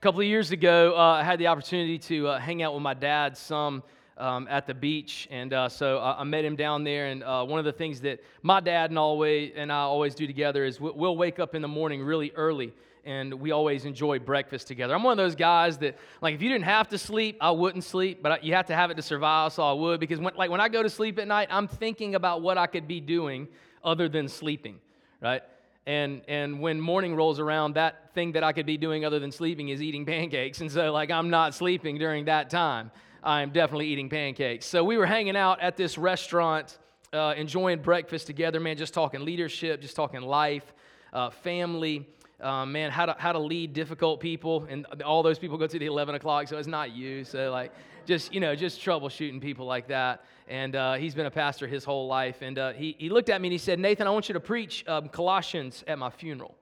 A couple of years ago, uh, I had the opportunity to uh, hang out with my dad some um, at the beach, and uh, so I met him down there. And uh, one of the things that my dad and always and I always do together is we'll wake up in the morning really early, and we always enjoy breakfast together. I'm one of those guys that, like, if you didn't have to sleep, I wouldn't sleep, but you have to have it to survive, so I would. Because when, like when I go to sleep at night, I'm thinking about what I could be doing other than sleeping, right? And, and when morning rolls around, that thing that I could be doing other than sleeping is eating pancakes. And so, like, I'm not sleeping during that time. I'm definitely eating pancakes. So, we were hanging out at this restaurant, uh, enjoying breakfast together, man, just talking leadership, just talking life, uh, family. Uh, man, how to, how to lead difficult people. And all those people go to the 11 o'clock, so it's not you. So, like, just, you know, just troubleshooting people like that. And uh, he's been a pastor his whole life. And uh, he, he looked at me and he said, Nathan, I want you to preach um, Colossians at my funeral.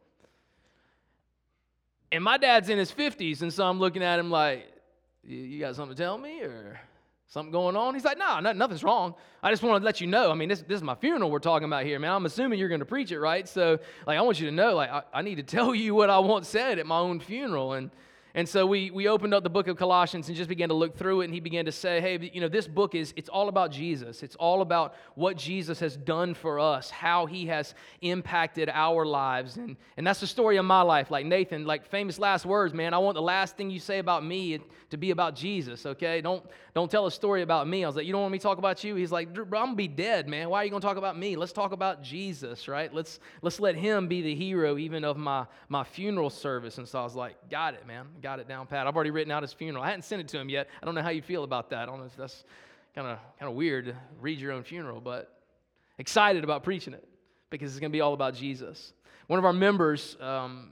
And my dad's in his 50s, and so I'm looking at him like, you got something to tell me or something going on? He's like, no, nah, nothing's wrong. I just want to let you know. I mean, this, this is my funeral we're talking about here, man. I'm assuming you're going to preach it, right? So, like, I want you to know, like, I, I need to tell you what I want said at my own funeral. And and so we, we opened up the book of Colossians and just began to look through it, and he began to say, hey, you know, this book is, it's all about Jesus. It's all about what Jesus has done for us, how he has impacted our lives. And, and that's the story of my life. Like Nathan, like famous last words, man, I want the last thing you say about me to be about Jesus, okay? Don't, don't tell a story about me. I was like, you don't want me to talk about you? He's like, I'm gonna be dead, man. Why are you gonna talk about me? Let's talk about Jesus, right? Let's, let's let him be the hero even of my, my funeral service. And so I was like, got it, man got it down pat. I've already written out his funeral. I hadn't sent it to him yet. I don't know how you feel about that. I don't know if that's kind of kind of weird to read your own funeral, but excited about preaching it because it's going to be all about Jesus. One of our members um,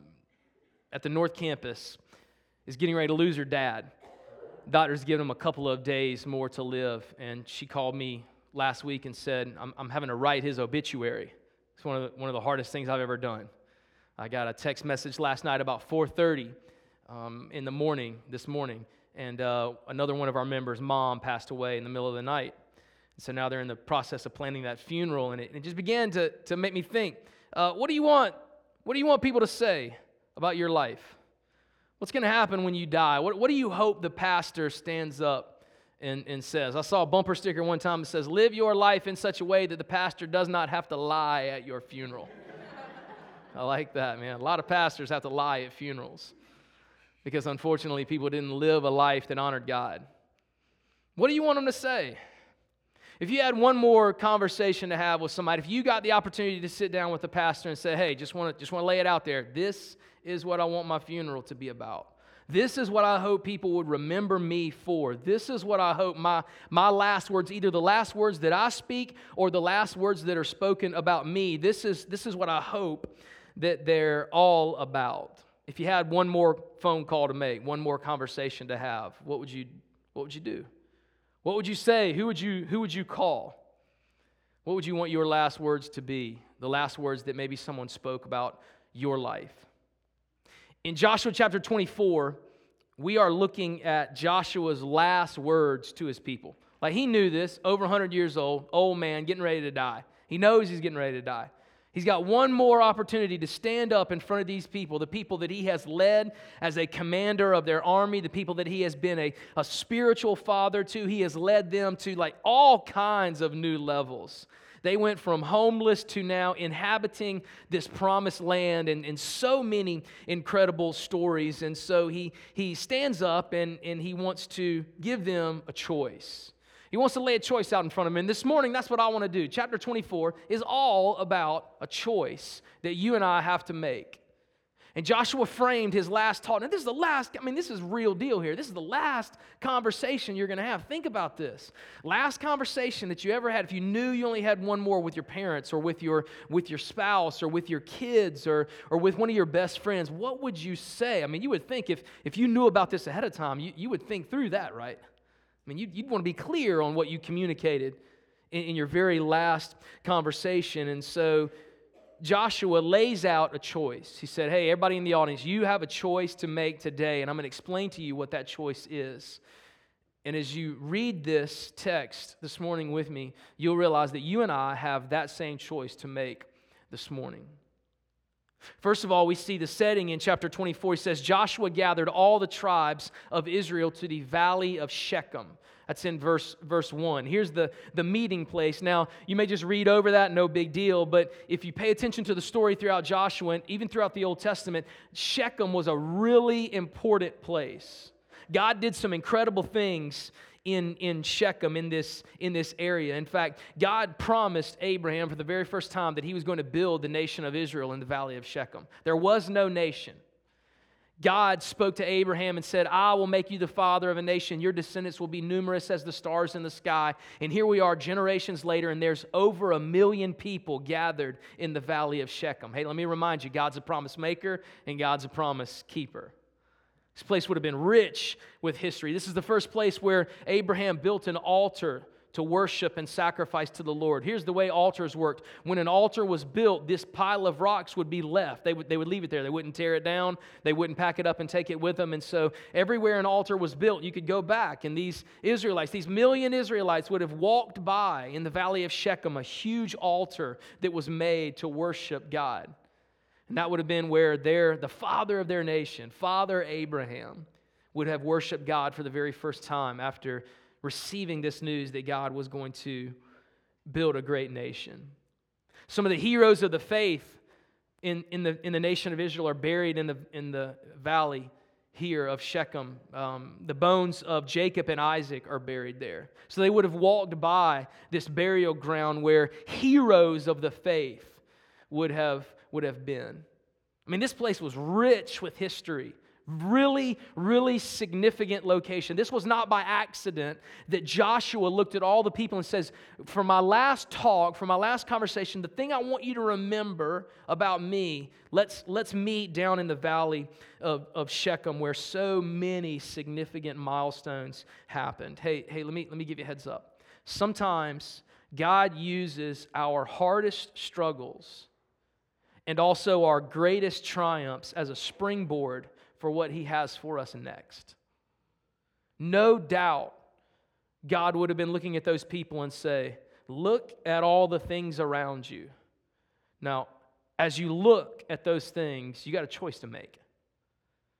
at the North Campus is getting ready to lose her dad. Doctor's given him a couple of days more to live, and she called me last week and said, "I'm, I'm having to write his obituary." It's one of the, one of the hardest things I've ever done. I got a text message last night about 4:30 um, in the morning, this morning, and uh, another one of our members' mom passed away in the middle of the night. So now they're in the process of planning that funeral, and it, it just began to, to make me think uh, what do you want? What do you want people to say about your life? What's going to happen when you die? What, what do you hope the pastor stands up and, and says? I saw a bumper sticker one time that says, Live your life in such a way that the pastor does not have to lie at your funeral. I like that, man. A lot of pastors have to lie at funerals because unfortunately people didn't live a life that honored God. What do you want them to say? If you had one more conversation to have with somebody, if you got the opportunity to sit down with the pastor and say, hey, just want to just want to lay it out there. This is what I want my funeral to be about. This is what I hope people would remember me for. This is what I hope my, my last words, either the last words that I speak or the last words that are spoken about me, this is, this is what I hope that they're all about. If you had one more phone call to make, one more conversation to have, what would you, what would you do? What would you say? Who would you, who would you call? What would you want your last words to be? The last words that maybe someone spoke about your life. In Joshua chapter 24, we are looking at Joshua's last words to his people. Like he knew this, over 100 years old, old man, getting ready to die. He knows he's getting ready to die. He's got one more opportunity to stand up in front of these people, the people that he has led as a commander of their army, the people that he has been a, a spiritual father to. He has led them to like all kinds of new levels. They went from homeless to now inhabiting this promised land and, and so many incredible stories. And so he, he stands up and, and he wants to give them a choice. He wants to lay a choice out in front of him. And this morning, that's what I want to do. Chapter 24 is all about a choice that you and I have to make. And Joshua framed his last talk. And this is the last, I mean, this is real deal here. This is the last conversation you're going to have. Think about this. Last conversation that you ever had, if you knew you only had one more with your parents or with your, with your spouse or with your kids or, or with one of your best friends, what would you say? I mean, you would think if, if you knew about this ahead of time, you, you would think through that, right? I mean, you'd, you'd want to be clear on what you communicated in, in your very last conversation. And so Joshua lays out a choice. He said, Hey, everybody in the audience, you have a choice to make today, and I'm going to explain to you what that choice is. And as you read this text this morning with me, you'll realize that you and I have that same choice to make this morning. First of all, we see the setting in chapter 24. He says, Joshua gathered all the tribes of Israel to the valley of Shechem. That's in verse, verse 1. Here's the, the meeting place. Now, you may just read over that, no big deal, but if you pay attention to the story throughout Joshua and even throughout the Old Testament, Shechem was a really important place. God did some incredible things in, in Shechem, in this, in this area. In fact, God promised Abraham for the very first time that he was going to build the nation of Israel in the valley of Shechem. There was no nation. God spoke to Abraham and said, I will make you the father of a nation. Your descendants will be numerous as the stars in the sky. And here we are, generations later, and there's over a million people gathered in the valley of Shechem. Hey, let me remind you God's a promise maker and God's a promise keeper. This place would have been rich with history. This is the first place where Abraham built an altar to worship and sacrifice to the Lord. Here's the way altars worked. When an altar was built, this pile of rocks would be left. They would, they would leave it there. They wouldn't tear it down. They wouldn't pack it up and take it with them. And so everywhere an altar was built, you could go back. And these Israelites, these million Israelites, would have walked by in the valley of Shechem, a huge altar that was made to worship God. And that would have been where their, the father of their nation, Father Abraham, would have worshiped God for the very first time after receiving this news that God was going to build a great nation. Some of the heroes of the faith in, in, the, in the nation of Israel are buried in the, in the valley here of Shechem. Um, the bones of Jacob and Isaac are buried there. So they would have walked by this burial ground where heroes of the faith would have, would have been. I mean, this place was rich with history really, really significant location. This was not by accident that Joshua looked at all the people and says, For my last talk, for my last conversation, the thing I want you to remember about me, let's, let's meet down in the valley of, of Shechem where so many significant milestones happened. Hey, hey, let me, let me give you a heads up. Sometimes God uses our hardest struggles and also our greatest triumphs as a springboard for what He has for us next. No doubt, God would have been looking at those people and say, Look at all the things around you. Now, as you look at those things, you got a choice to make.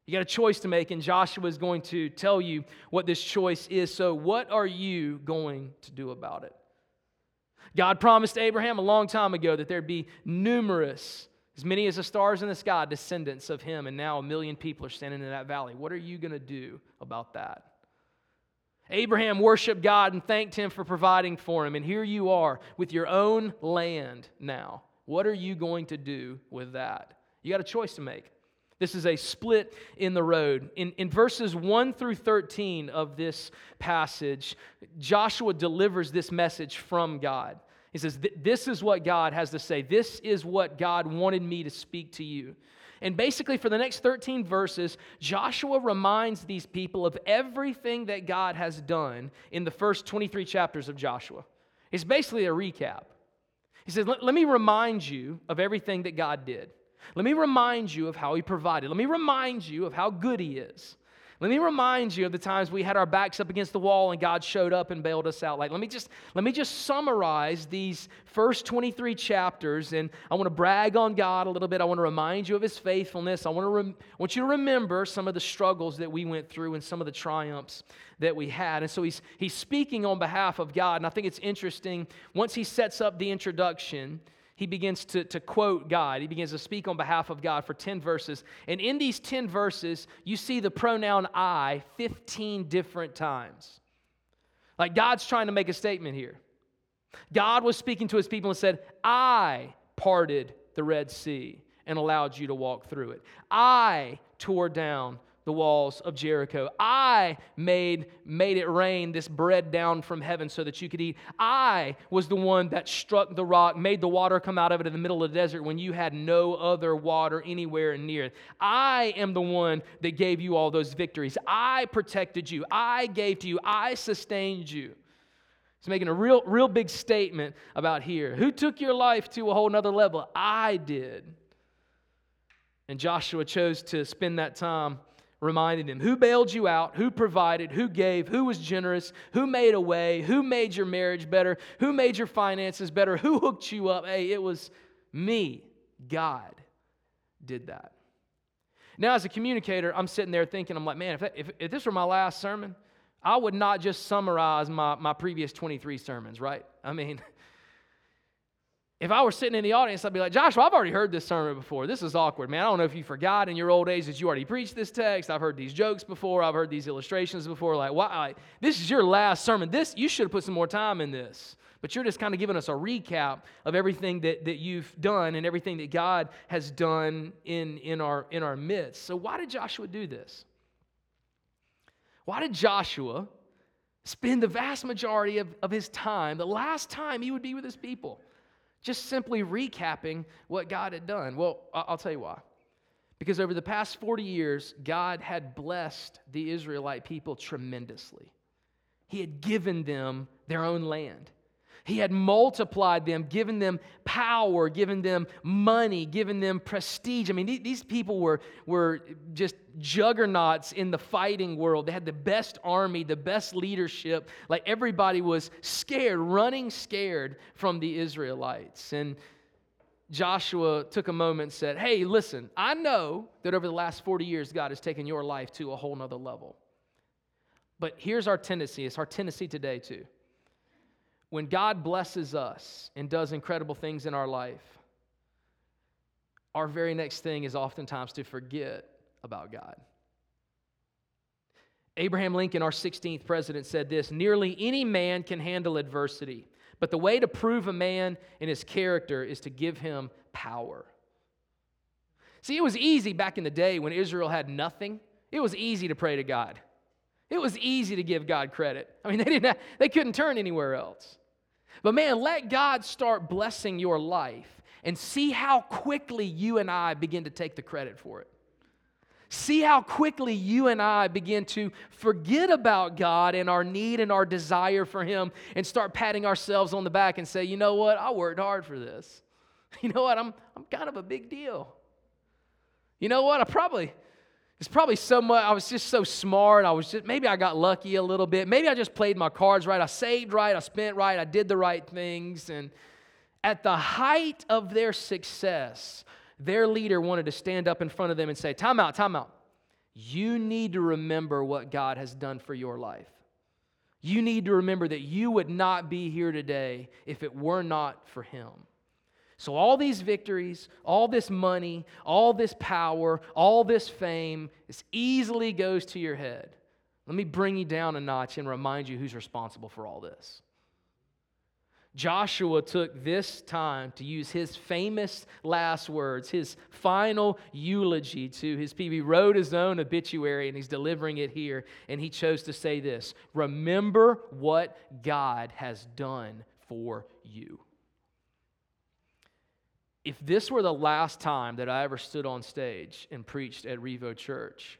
You got a choice to make, and Joshua is going to tell you what this choice is. So, what are you going to do about it? God promised Abraham a long time ago that there'd be numerous as many as the stars in the sky, descendants of him, and now a million people are standing in that valley. What are you going to do about that? Abraham worshiped God and thanked him for providing for him, and here you are with your own land now. What are you going to do with that? You got a choice to make. This is a split in the road. In, in verses 1 through 13 of this passage, Joshua delivers this message from God. He says, This is what God has to say. This is what God wanted me to speak to you. And basically, for the next 13 verses, Joshua reminds these people of everything that God has done in the first 23 chapters of Joshua. It's basically a recap. He says, Let, me remind you of everything that God did. Let me remind you of how He provided. Let me remind you of how good He is. Let me remind you of the times we had our backs up against the wall and God showed up and bailed us out. Like, let me just let me just summarize these first 23 chapters, and I want to brag on God a little bit. I want to remind you of His faithfulness. I want to rem- I want you to remember some of the struggles that we went through and some of the triumphs that we had. And so he's he's speaking on behalf of God, and I think it's interesting once he sets up the introduction he begins to, to quote God. He begins to speak on behalf of God for 10 verses. And in these 10 verses, you see the pronoun I 15 different times. Like God's trying to make a statement here. God was speaking to his people and said, I parted the Red Sea and allowed you to walk through it. I tore down the walls of Jericho. I made, made it rain this bread down from heaven so that you could eat. I was the one that struck the rock, made the water come out of it in the middle of the desert when you had no other water anywhere near. I am the one that gave you all those victories. I protected you. I gave to you. I sustained you. He's making a real, real big statement about here. Who took your life to a whole nother level? I did. And Joshua chose to spend that time reminding them who bailed you out, who provided, who gave, who was generous, who made a way, who made your marriage better, who made your finances better, who hooked you up. Hey, it was me. God did that. Now, as a communicator, I'm sitting there thinking, I'm like, man, if, that, if, if this were my last sermon, I would not just summarize my, my previous 23 sermons, right? I mean, if I were sitting in the audience, I'd be like, Joshua, I've already heard this sermon before. This is awkward, man. I don't know if you forgot in your old age that you already preached this text. I've heard these jokes before. I've heard these illustrations before. Like, why? Like, this is your last sermon. This you should have put some more time in this. But you're just kind of giving us a recap of everything that, that you've done and everything that God has done in, in, our, in our midst. So why did Joshua do this? Why did Joshua spend the vast majority of, of his time, the last time he would be with his people? Just simply recapping what God had done. Well, I'll tell you why. Because over the past 40 years, God had blessed the Israelite people tremendously. He had given them their own land. He had multiplied them, given them power, given them money, given them prestige. I mean, these people were, were just juggernauts in the fighting world. They had the best army, the best leadership. Like everybody was scared, running scared from the Israelites. And Joshua took a moment and said, Hey, listen, I know that over the last 40 years, God has taken your life to a whole nother level. But here's our tendency, it's our tendency today too when God blesses us and does incredible things in our life, our very next thing is oftentimes to forget about God. Abraham Lincoln, our 16th president, said this Nearly any man can handle adversity, but the way to prove a man in his character is to give him power. See, it was easy back in the day when Israel had nothing, it was easy to pray to God. It was easy to give God credit. I mean, they, didn't have, they couldn't turn anywhere else. But man, let God start blessing your life and see how quickly you and I begin to take the credit for it. See how quickly you and I begin to forget about God and our need and our desire for Him and start patting ourselves on the back and say, you know what, I worked hard for this. You know what, I'm, I'm kind of a big deal. You know what, I probably, it's probably so much, I was just so smart. I was just, maybe I got lucky a little bit. Maybe I just played my cards right. I saved right. I spent right. I did the right things. And at the height of their success, their leader wanted to stand up in front of them and say, Time out, time out. You need to remember what God has done for your life. You need to remember that you would not be here today if it were not for Him. So, all these victories, all this money, all this power, all this fame, this easily goes to your head. Let me bring you down a notch and remind you who's responsible for all this. Joshua took this time to use his famous last words, his final eulogy to his people. He wrote his own obituary and he's delivering it here. And he chose to say this Remember what God has done for you if this were the last time that I ever stood on stage and preached at Revo Church,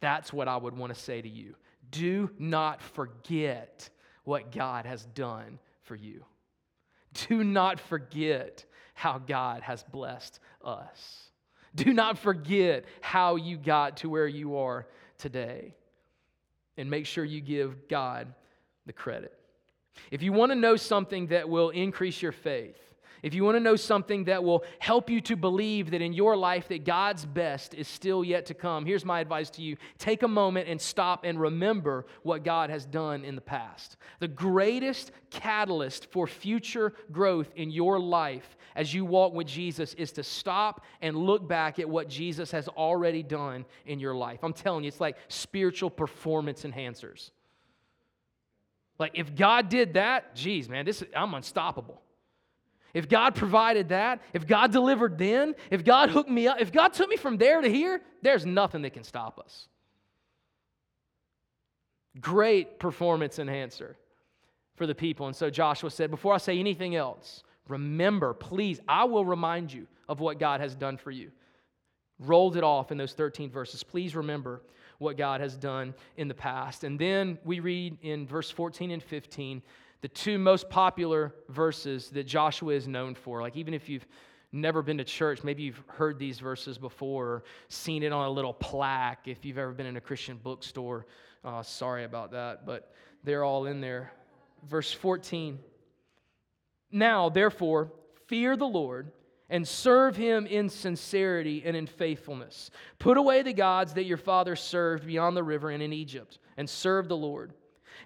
that's what I would want to say to you. Do not forget what God has done for you. Do not forget how God has blessed us. Do not forget how you got to where you are today. And make sure you give God the credit. If you want to know something that will increase your faith, if you want to know something that will help you to believe that in your life that God's best is still yet to come, here's my advice to you. Take a moment and stop and remember what God has done in the past. The greatest catalyst for future growth in your life as you walk with Jesus is to stop and look back at what Jesus has already done in your life. I'm telling you, it's like spiritual performance enhancers. Like if God did that, geez, man, this I'm unstoppable. If God provided that, if God delivered then, if God hooked me up, if God took me from there to here, there's nothing that can stop us. Great performance enhancer for the people. And so Joshua said, Before I say anything else, remember, please, I will remind you of what God has done for you. Rolled it off in those 13 verses. Please remember what God has done in the past. And then we read in verse 14 and 15 the two most popular verses that Joshua is known for. Like, even if you've never been to church, maybe you've heard these verses before or seen it on a little plaque. If you've ever been in a Christian bookstore, uh, sorry about that, but they're all in there. Verse 14 Now, therefore, fear the Lord and serve him in sincerity and in faithfulness. Put away the gods that your father served beyond the river and in Egypt, and serve the Lord.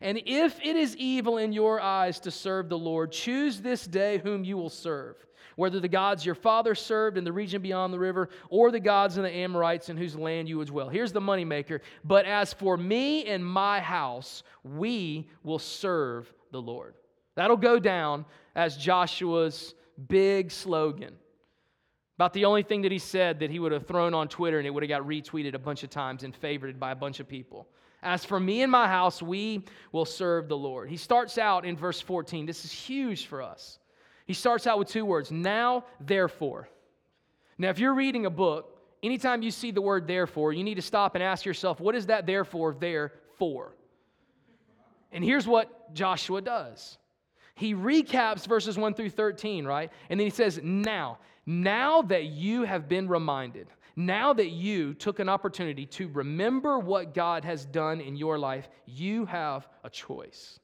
And if it is evil in your eyes to serve the Lord, choose this day whom you will serve, whether the gods your father served in the region beyond the river, or the gods of the Amorites in whose land you would dwell. Here's the moneymaker. But as for me and my house, we will serve the Lord. That'll go down as Joshua's big slogan. About the only thing that he said that he would have thrown on Twitter and it would have got retweeted a bunch of times and favored by a bunch of people. As for me and my house, we will serve the Lord. He starts out in verse 14. This is huge for us. He starts out with two words now, therefore. Now, if you're reading a book, anytime you see the word therefore, you need to stop and ask yourself, what is that therefore there for? And here's what Joshua does he recaps verses 1 through 13, right? And then he says, Now, now that you have been reminded, now that you took an opportunity to remember what God has done in your life, you have a choice.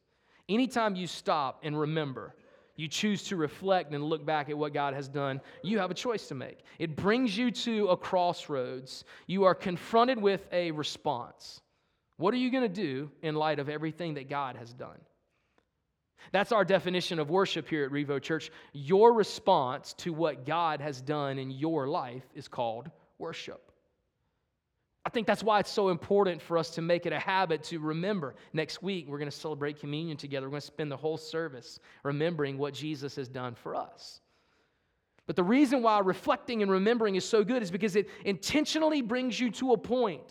Anytime you stop and remember, you choose to reflect and look back at what God has done, you have a choice to make. It brings you to a crossroads. You are confronted with a response. What are you going to do in light of everything that God has done? That's our definition of worship here at Revo Church. Your response to what God has done in your life is called worship. I think that's why it's so important for us to make it a habit to remember. Next week, we're going to celebrate communion together. We're going to spend the whole service remembering what Jesus has done for us. But the reason why reflecting and remembering is so good is because it intentionally brings you to a point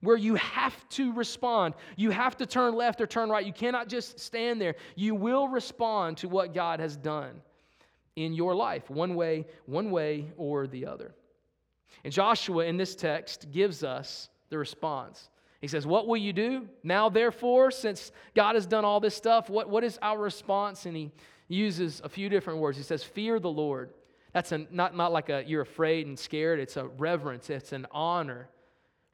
where you have to respond. You have to turn left or turn right. You cannot just stand there. You will respond to what God has done in your life, one way, one way or the other. And Joshua in this text gives us the response. He says, What will you do? Now, therefore, since God has done all this stuff, what, what is our response? And he uses a few different words. He says, Fear the Lord. That's a, not, not like a you're afraid and scared, it's a reverence, it's an honor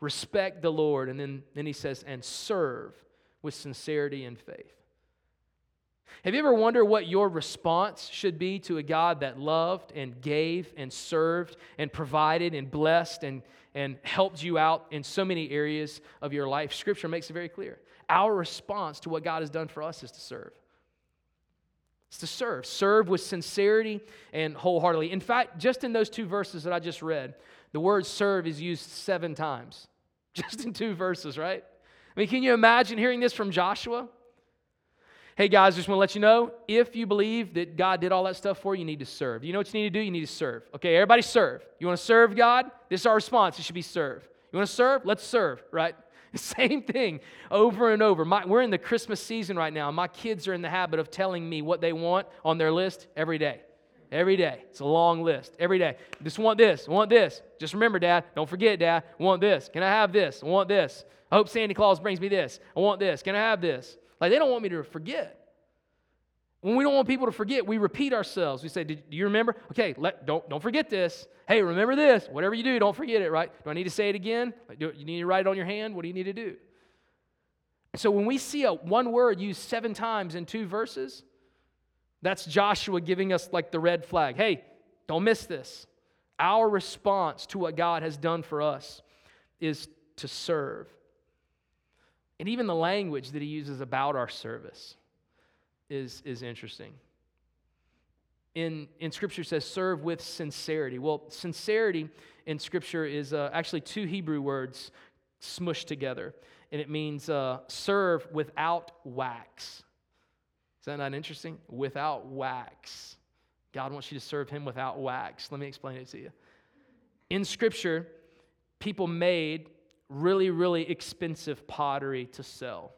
respect the Lord. And then, then he says, and serve with sincerity and faith. Have you ever wondered what your response should be to a God that loved and gave and served and provided and blessed and, and helped you out in so many areas of your life? Scripture makes it very clear. Our response to what God has done for us is to serve. It's to serve. Serve with sincerity and wholeheartedly. In fact, just in those two verses that I just read, the word serve is used seven times, just in two verses, right? I mean, can you imagine hearing this from Joshua? Hey guys, just want to let you know if you believe that God did all that stuff for you, you need to serve. You know what you need to do? You need to serve. Okay, everybody serve. You want to serve God? This is our response. It should be serve. You want to serve? Let's serve, right? Same thing over and over. My, we're in the Christmas season right now. My kids are in the habit of telling me what they want on their list every day. Every day. It's a long list. Every day. Just want this. want this. Just remember, Dad. Don't forget, Dad. Want this. Can I have this? I want this. I hope Santa Claus brings me this. I want this. Can I have this? Like they don't want me to forget. When we don't want people to forget, we repeat ourselves. We say, Do you remember? Okay, let, don't, don't forget this. Hey, remember this. Whatever you do, don't forget it, right? Do I need to say it again? Do you need to write it on your hand? What do you need to do? So when we see a one word used seven times in two verses, that's Joshua giving us like the red flag. Hey, don't miss this. Our response to what God has done for us is to serve. And even the language that he uses about our service is, is interesting. In, in Scripture says, serve with sincerity. Well, sincerity in Scripture is uh, actually two Hebrew words smushed together, and it means uh, serve without wax. Is that not interesting? Without wax. God wants you to serve Him without wax. Let me explain it to you. In Scripture, people made really, really expensive pottery to sell.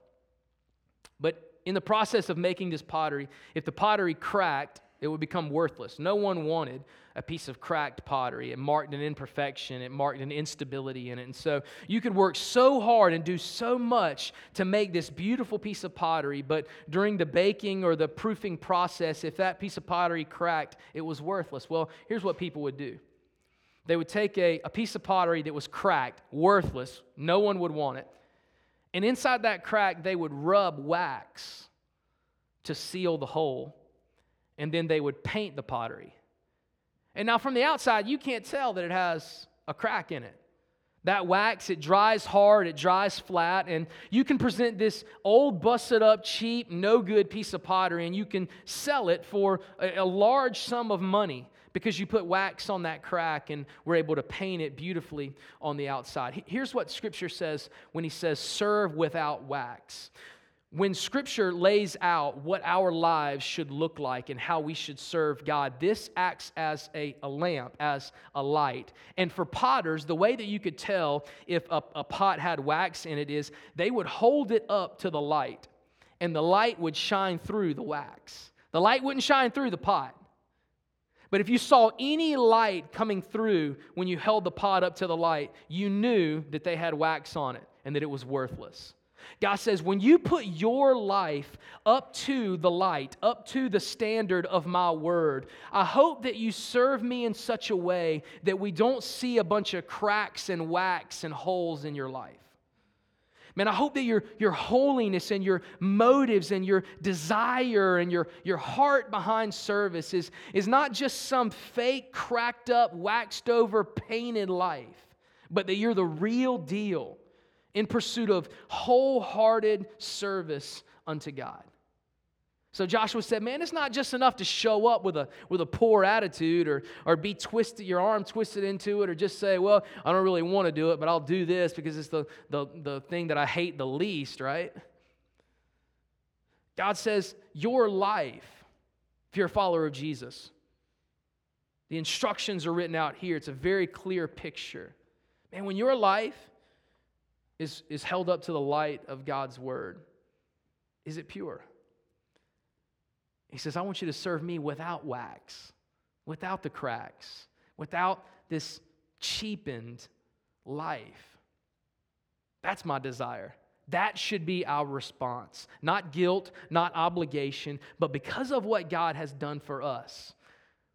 But in the process of making this pottery, if the pottery cracked, it would become worthless. No one wanted a piece of cracked pottery. It marked an imperfection, it marked an instability in it. And so you could work so hard and do so much to make this beautiful piece of pottery, but during the baking or the proofing process, if that piece of pottery cracked, it was worthless. Well, here's what people would do they would take a, a piece of pottery that was cracked, worthless, no one would want it. And inside that crack, they would rub wax to seal the hole and then they would paint the pottery. And now from the outside, you can't tell that it has a crack in it. That wax, it dries hard, it dries flat, and you can present this old, busted up, cheap, no good piece of pottery, and you can sell it for a, a large sum of money because you put wax on that crack and we're able to paint it beautifully on the outside. Here's what Scripture says when He says, serve without wax when scripture lays out what our lives should look like and how we should serve God, this acts as a, a lamp, as a light. And for potters, the way that you could tell if a, a pot had wax in it is they would hold it up to the light, and the light would shine through the wax. The light wouldn't shine through the pot. But if you saw any light coming through when you held the pot up to the light, you knew that they had wax on it and that it was worthless. God says, when you put your life up to the light, up to the standard of my word, I hope that you serve me in such a way that we don't see a bunch of cracks and wax and holes in your life. Man, I hope that your, your holiness and your motives and your desire and your, your heart behind service is, is not just some fake, cracked up, waxed over, painted life, but that you're the real deal in pursuit of wholehearted service unto God. So Joshua said, Man, it's not just enough to show up with a, with a poor attitude or, or be twisted, your arm twisted into it, or just say, Well, I don't really want to do it, but I'll do this because it's the, the, the thing that I hate the least, right? God says, Your life, if you're a follower of Jesus, the instructions are written out here. It's a very clear picture. Man, when your life is, is held up to the light of God's word, is it pure? He says, I want you to serve me without wax, without the cracks, without this cheapened life. That's my desire. That should be our response. Not guilt, not obligation, but because of what God has done for us,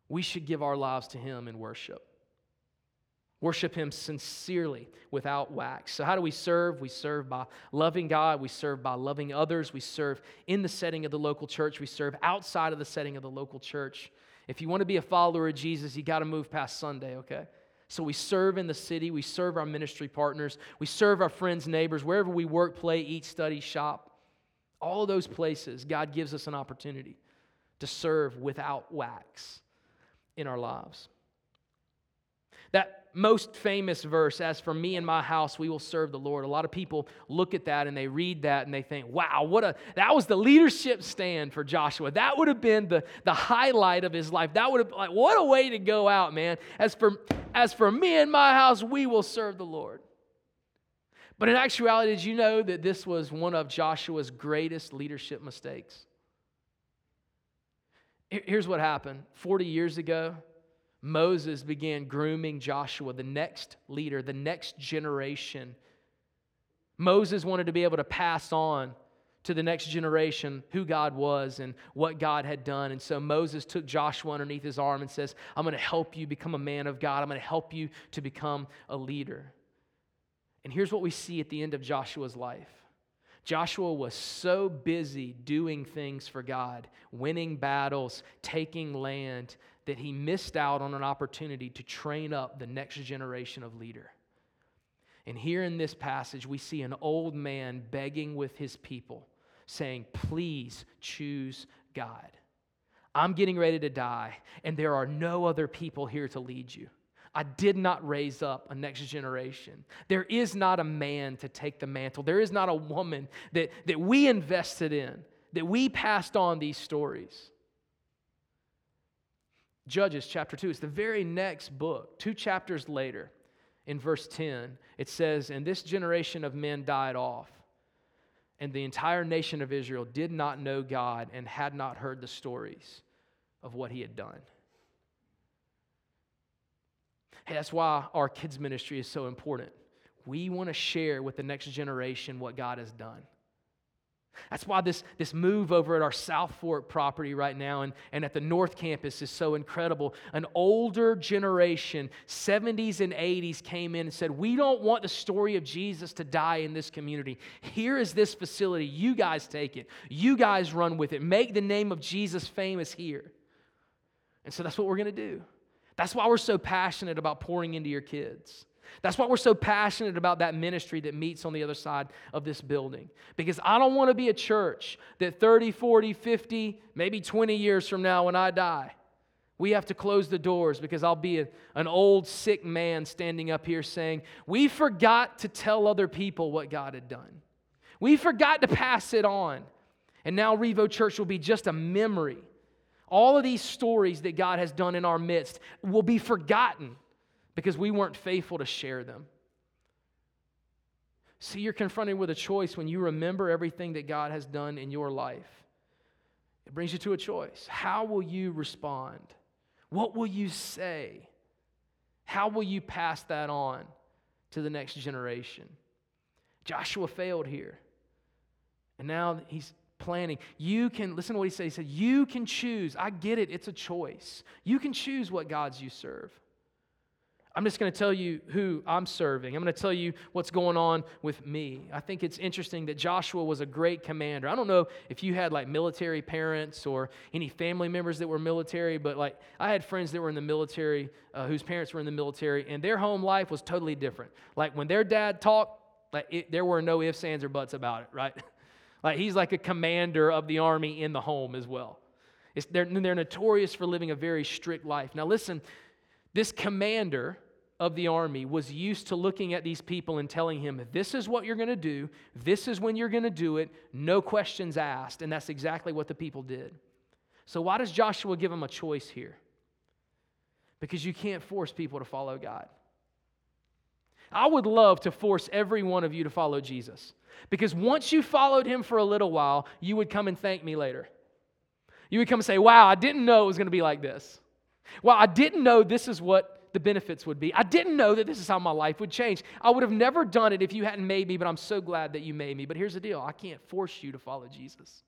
we should give our lives to Him in worship. Worship Him sincerely without wax. So, how do we serve? We serve by loving God. We serve by loving others. We serve in the setting of the local church. We serve outside of the setting of the local church. If you want to be a follower of Jesus, you got to move past Sunday, okay? So, we serve in the city. We serve our ministry partners. We serve our friends, neighbors, wherever we work, play, eat, study, shop. All of those places, God gives us an opportunity to serve without wax in our lives. That most famous verse, as for me and my house, we will serve the Lord. A lot of people look at that and they read that and they think, wow, what a that was the leadership stand for Joshua. That would have been the, the highlight of his life. That would have like what a way to go out, man. As for as for me and my house, we will serve the Lord. But in actuality, did you know that this was one of Joshua's greatest leadership mistakes? Here's what happened 40 years ago Moses began grooming Joshua, the next leader, the next generation. Moses wanted to be able to pass on to the next generation who God was and what God had done. And so Moses took Joshua underneath his arm and says, I'm going to help you become a man of God. I'm going to help you to become a leader. And here's what we see at the end of Joshua's life Joshua was so busy doing things for God, winning battles, taking land, that he missed out on an opportunity to train up the next generation of leader. And here in this passage, we see an old man begging with his people, saying, Please choose God. I'm getting ready to die, and there are no other people here to lead you. I did not raise up a next generation. There is not a man to take the mantle. There is not a woman that, that we invested in, that we passed on these stories. Judges chapter 2. It's the very next book, two chapters later, in verse 10. It says, And this generation of men died off. and the entire nation of Israel did not know God and had not heard the stories of what he had done. Hey, that's why our kids' ministry is so important. We want to share with the next generation what God has done. That's why this, this move over at our South Fork property right now and, and at the North Campus is so incredible. An older generation, 70s and 80s, came in and said, We don't want the story of Jesus to die in this community. Here is this facility. You guys take it, you guys run with it. Make the name of Jesus famous here. And so that's what we're going to do. That's why we're so passionate about pouring into your kids. That's why we're so passionate about that ministry that meets on the other side of this building. Because I don't want to be a church that 30, 40, 50, maybe 20 years from now when I die, we have to close the doors because I'll be a, an old, sick man standing up here saying, We forgot to tell other people what God had done. We forgot to pass it on. And now Revo Church will be just a memory. All of these stories that God has done in our midst will be forgotten because we weren't faithful to share them. See, you're confronted with a choice when you remember everything that God has done in your life. It brings you to a choice. How will you respond? What will you say? How will you pass that on to the next generation? Joshua failed here. And now he's planning. You can, listen to what he said. He said, You can choose. I get it, it's a choice. You can choose what gods you serve. I'm just going to tell you who I'm serving. I'm going to tell you what's going on with me. I think it's interesting that Joshua was a great commander. I don't know if you had like military parents or any family members that were military, but like I had friends that were in the military uh, whose parents were in the military, and their home life was totally different. Like when their dad talked, like it, there were no ifs, ands, or buts about it, right? like he's like a commander of the army in the home as well. They're, they're notorious for living a very strict life. Now, listen, this commander of the army was used to looking at these people and telling him, This is what you're going to do, this is when you're going to do it, no questions asked. And that's exactly what the people did. So, why does Joshua give them a choice here? Because you can't force people to follow God. I would love to force every one of you to follow Jesus. Because once you followed him for a little while, you would come and thank me later. You would come and say, Wow, I didn't know it was going to be like this. Well, I didn't know this is what the benefits would be. I didn't know that this is how my life would change. I would have never done it if you hadn't made me, but I'm so glad that you made me. But here's the deal I can't force you to follow Jesus.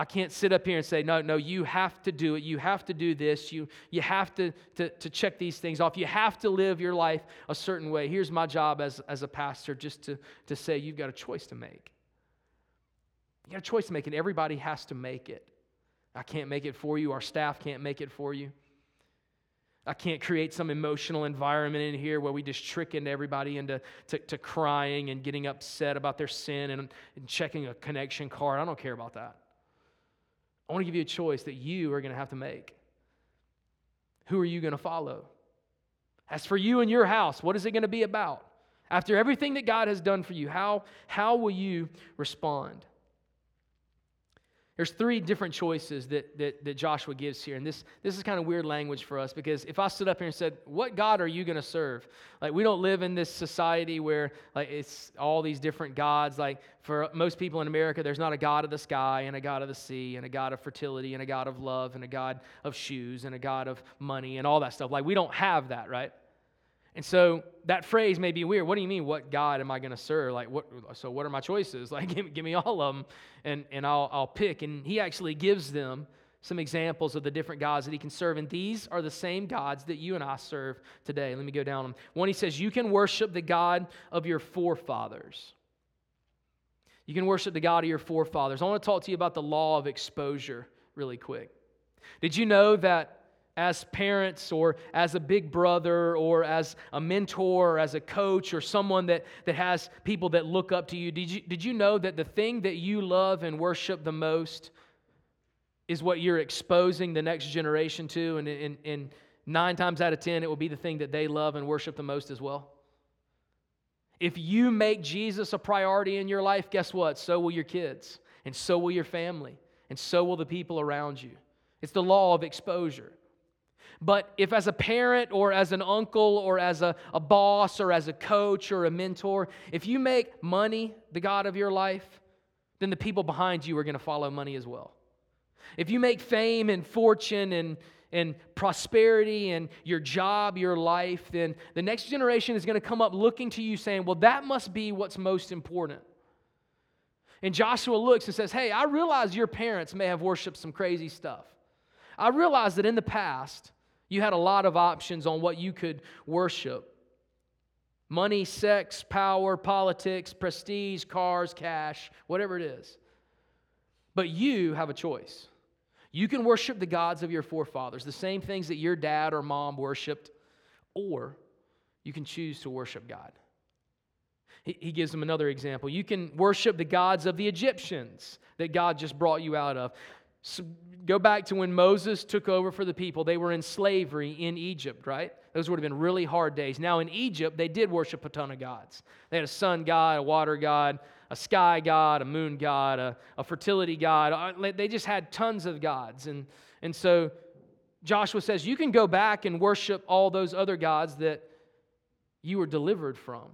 I can't sit up here and say, no, no, you have to do it. You have to do this. You, you have to, to, to check these things off. You have to live your life a certain way. Here's my job as, as a pastor just to, to say you've got a choice to make. You got a choice to make, and everybody has to make it. I can't make it for you. Our staff can't make it for you. I can't create some emotional environment in here where we just trick into everybody into to, to crying and getting upset about their sin and, and checking a connection card. I don't care about that. I want to give you a choice that you are going to have to make. Who are you going to follow? As for you and your house, what is it going to be about? After everything that God has done for you, how, how will you respond? There's three different choices that, that, that Joshua gives here. And this, this is kind of weird language for us because if I stood up here and said, What God are you going to serve? Like, we don't live in this society where, like, it's all these different gods. Like, for most people in America, there's not a God of the sky and a God of the sea and a God of fertility and a God of love and a God of shoes and a God of money and all that stuff. Like, we don't have that, right? And so that phrase may be weird. What do you mean? What God am I going to serve? Like, what? So what are my choices? Like, give, give me all of them, and and I'll I'll pick. And he actually gives them some examples of the different gods that he can serve, and these are the same gods that you and I serve today. Let me go down them. One, he says you can worship the God of your forefathers. You can worship the God of your forefathers. I want to talk to you about the law of exposure really quick. Did you know that as parents or as a big brother or as a mentor or as a coach or someone that, that has people that look up to you, did you, did you know that the thing that you love and worship the most is what you're exposing the next generation to? And, and, and nine times out of ten, it will be the thing that they love and worship the most as well. If you make Jesus a priority in your life, guess what? So will your kids, and so will your family, and so will the people around you. It's the law of exposure. But if, as a parent or as an uncle or as a, a boss or as a coach or a mentor, if you make money the God of your life, then the people behind you are going to follow money as well. If you make fame and fortune and, and prosperity and your job, your life, then the next generation is going to come up looking to you saying, Well, that must be what's most important. And Joshua looks and says, Hey, I realize your parents may have worshiped some crazy stuff. I realize that in the past, you had a lot of options on what you could worship money, sex, power, politics, prestige, cars, cash, whatever it is. But you have a choice. You can worship the gods of your forefathers, the same things that your dad or mom worshiped, or you can choose to worship God. He, gives them another example. You can worship the gods of the Egyptians that God just brought you out of. So go back to when Moses took over for the people. They were in slavery in Egypt, right? Those would have been really hard days. Now, in Egypt, they did worship a ton of gods. They had a sun god, a water god, a sky god, a moon god, a, a fertility god. Uh, they just had tons of gods. And, and so Joshua says, You can go back and worship all those other gods that you were delivered from.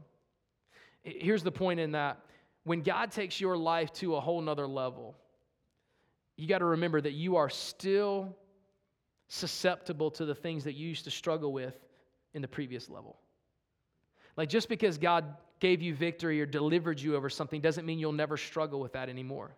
Here's the point in that when God takes your life to a whole nother level, you got to remember that you are still susceptible to the things that you used to struggle with in the previous level. Like just because God gave you victory or delivered you over something doesn't mean you'll never struggle with that anymore.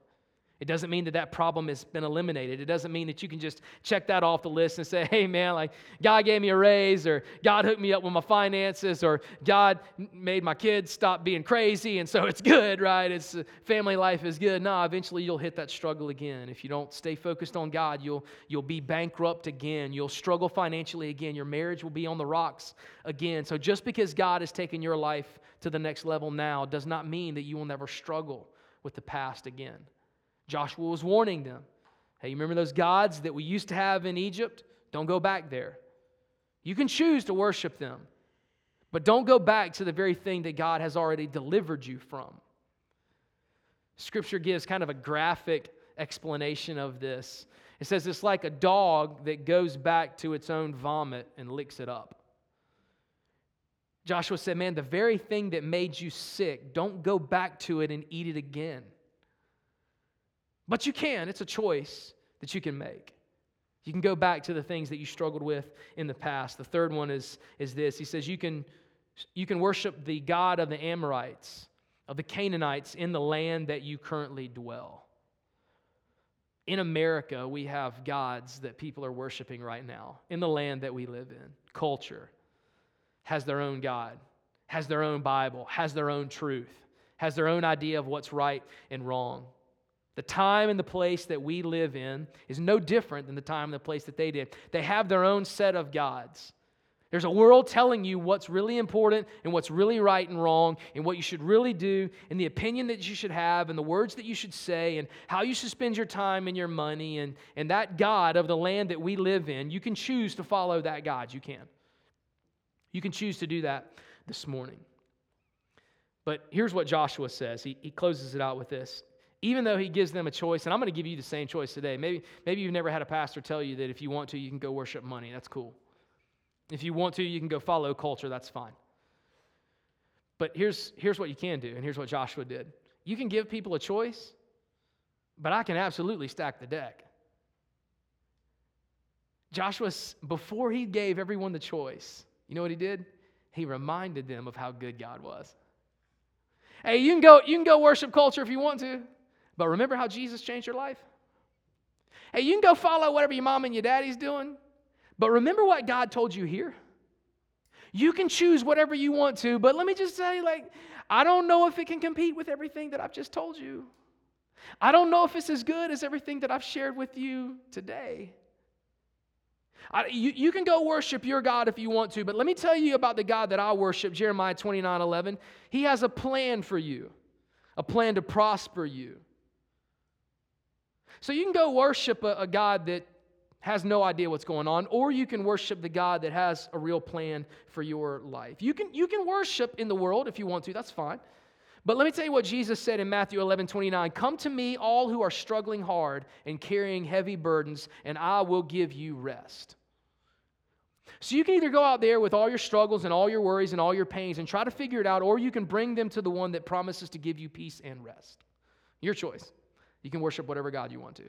It doesn't mean that that problem has been eliminated. It doesn't mean that you can just check that off the list and say, hey, man, like God gave me a raise, or God hooked me up with my finances, or God made my kids stop being crazy, and so it's good, right? It's uh, family life is good. No, eventually you'll hit that struggle again. If you don't stay focused on God, you'll, you'll be bankrupt again. You'll struggle financially again. Your marriage will be on the rocks again. So just because God has taken your life to the next level now does not mean that you will never struggle with the past again. Joshua was warning them hey, you remember those gods that we used to have in Egypt? Don't go back there. You can choose to worship them, but don't go back to the very thing that God has already delivered you from. Scripture gives kind of a graphic explanation of this. It says it's like a dog that goes back to its own vomit and licks it up. Joshua said, Man, the very thing that made you sick, don't go back to it and eat it again. But you can, it's a choice that you can make. You can go back to the things that you struggled with in the past. The third one is, is this He says, you can, you can worship the God of the Amorites, of the Canaanites in the land that you currently dwell. In America, we have gods that people are worshiping right now in the land that we live in. Culture has their own God, has their own Bible, has their own truth, has their own idea of what's right and wrong. The time and the place that we live in is no different than the time and the place that they did. They have their own set of gods. There's a world telling you what's really important and what's really right and wrong, and what you should really do, and the opinion that you should have, and the words that you should say, and how you should spend your time and your money. And, and that God of the land that we live in, you can choose to follow that God. You can. You can choose to do that this morning. But here's what Joshua says. He, he closes it out with this even though he gives them a choice, and I'm going to give you the same choice today. Maybe, maybe you've never had a pastor tell you that if you want to, you can go worship money. That's cool. If you want to, you can go follow culture. That's fine. But here's, here's what you can do, and here's what Joshua did. You can give people a choice, but I can absolutely stack the deck. Joshua, before he gave everyone the choice, you know what he did? He reminded them of how good God was. Hey, you can go, you can go worship culture if you want to. But remember how Jesus changed your life? Hey, you can go follow whatever your mom and your daddy's doing, but remember what God told you here? You can choose whatever you want to, but let me just say, like, I don't know if it can compete with everything that I've just told you. I don't know if it's as good as everything that I've shared with you today. I, you, you can go worship your God if you want to, but let me tell you about the God that I worship, Jeremiah 29 11. He has a plan for you, a plan to prosper you. So you can go worship a, a God that has no idea what's going on, or you can worship the God that has a real plan for your life. You can, you can worship in the world if you want to, that's fine. But let me tell you what Jesus said in Matthew 11 29. Come to me, all who are struggling hard and carrying heavy burdens, and I will give you rest. So you can either go out there with all your struggles and all your worries and all your pains and try to figure it out, or you can bring them to the one that promises to give you peace and rest. Your choice. You can worship whatever God you want to.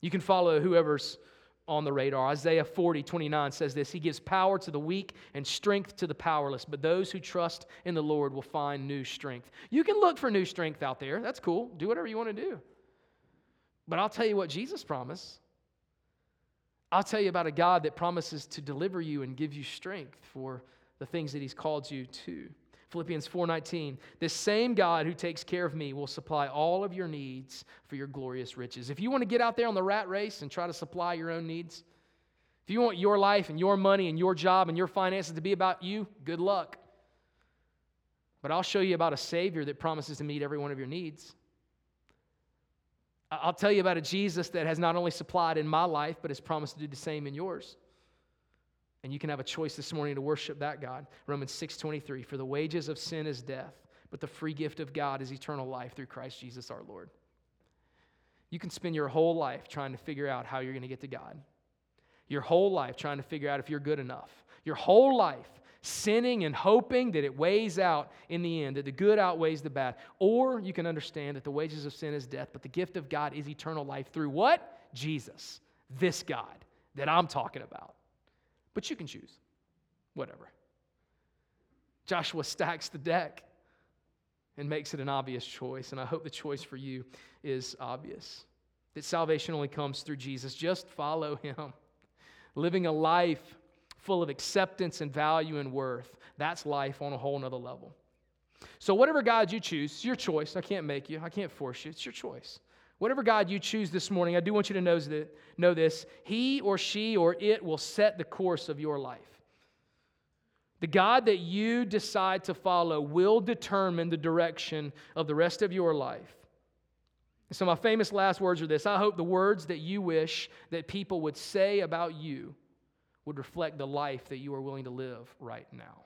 You can follow whoever's on the radar. Isaiah 40, 29 says this He gives power to the weak and strength to the powerless, but those who trust in the Lord will find new strength. You can look for new strength out there. That's cool. Do whatever you want to do. But I'll tell you what Jesus promised. I'll tell you about a God that promises to deliver you and give you strength for the things that He's called you to. Philippians 4:19 This same God who takes care of me will supply all of your needs for your glorious riches. If you want to get out there on the rat race and try to supply your own needs, if you want your life and your money and your job and your finances to be about you, good luck. But I'll show you about a savior that promises to meet every one of your needs. I'll tell you about a Jesus that has not only supplied in my life, but has promised to do the same in yours. And you can have a choice this morning to worship that God. Romans 6:23 For the wages of sin is death, but the free gift of God is eternal life through Christ Jesus our Lord. You can spend your whole life trying to figure out how you're going to get to God. Your whole life trying to figure out if you're good enough. Your whole life sinning and hoping that it weighs out in the end, that the good outweighs the bad. Or you can understand that the wages of sin is death, but the gift of God is eternal life through what? Jesus, this God that I'm talking about. But you can choose. Whatever. Joshua stacks the deck and makes it an obvious choice. And I hope the choice for you is obvious that salvation only comes through Jesus. Just follow him. Living a life full of acceptance and value and worth, that's life on a whole nother level. So, whatever God you choose, your choice. I can't make you, I can't force you. It's your choice. Whatever God you choose this morning, I do want you to know, this He or she or it will set the course of your life. The God that you decide to follow will determine the direction of the rest of your life. So, my famous last words are this I hope the words that you wish that people would say about you would reflect the life that you are willing to live right now.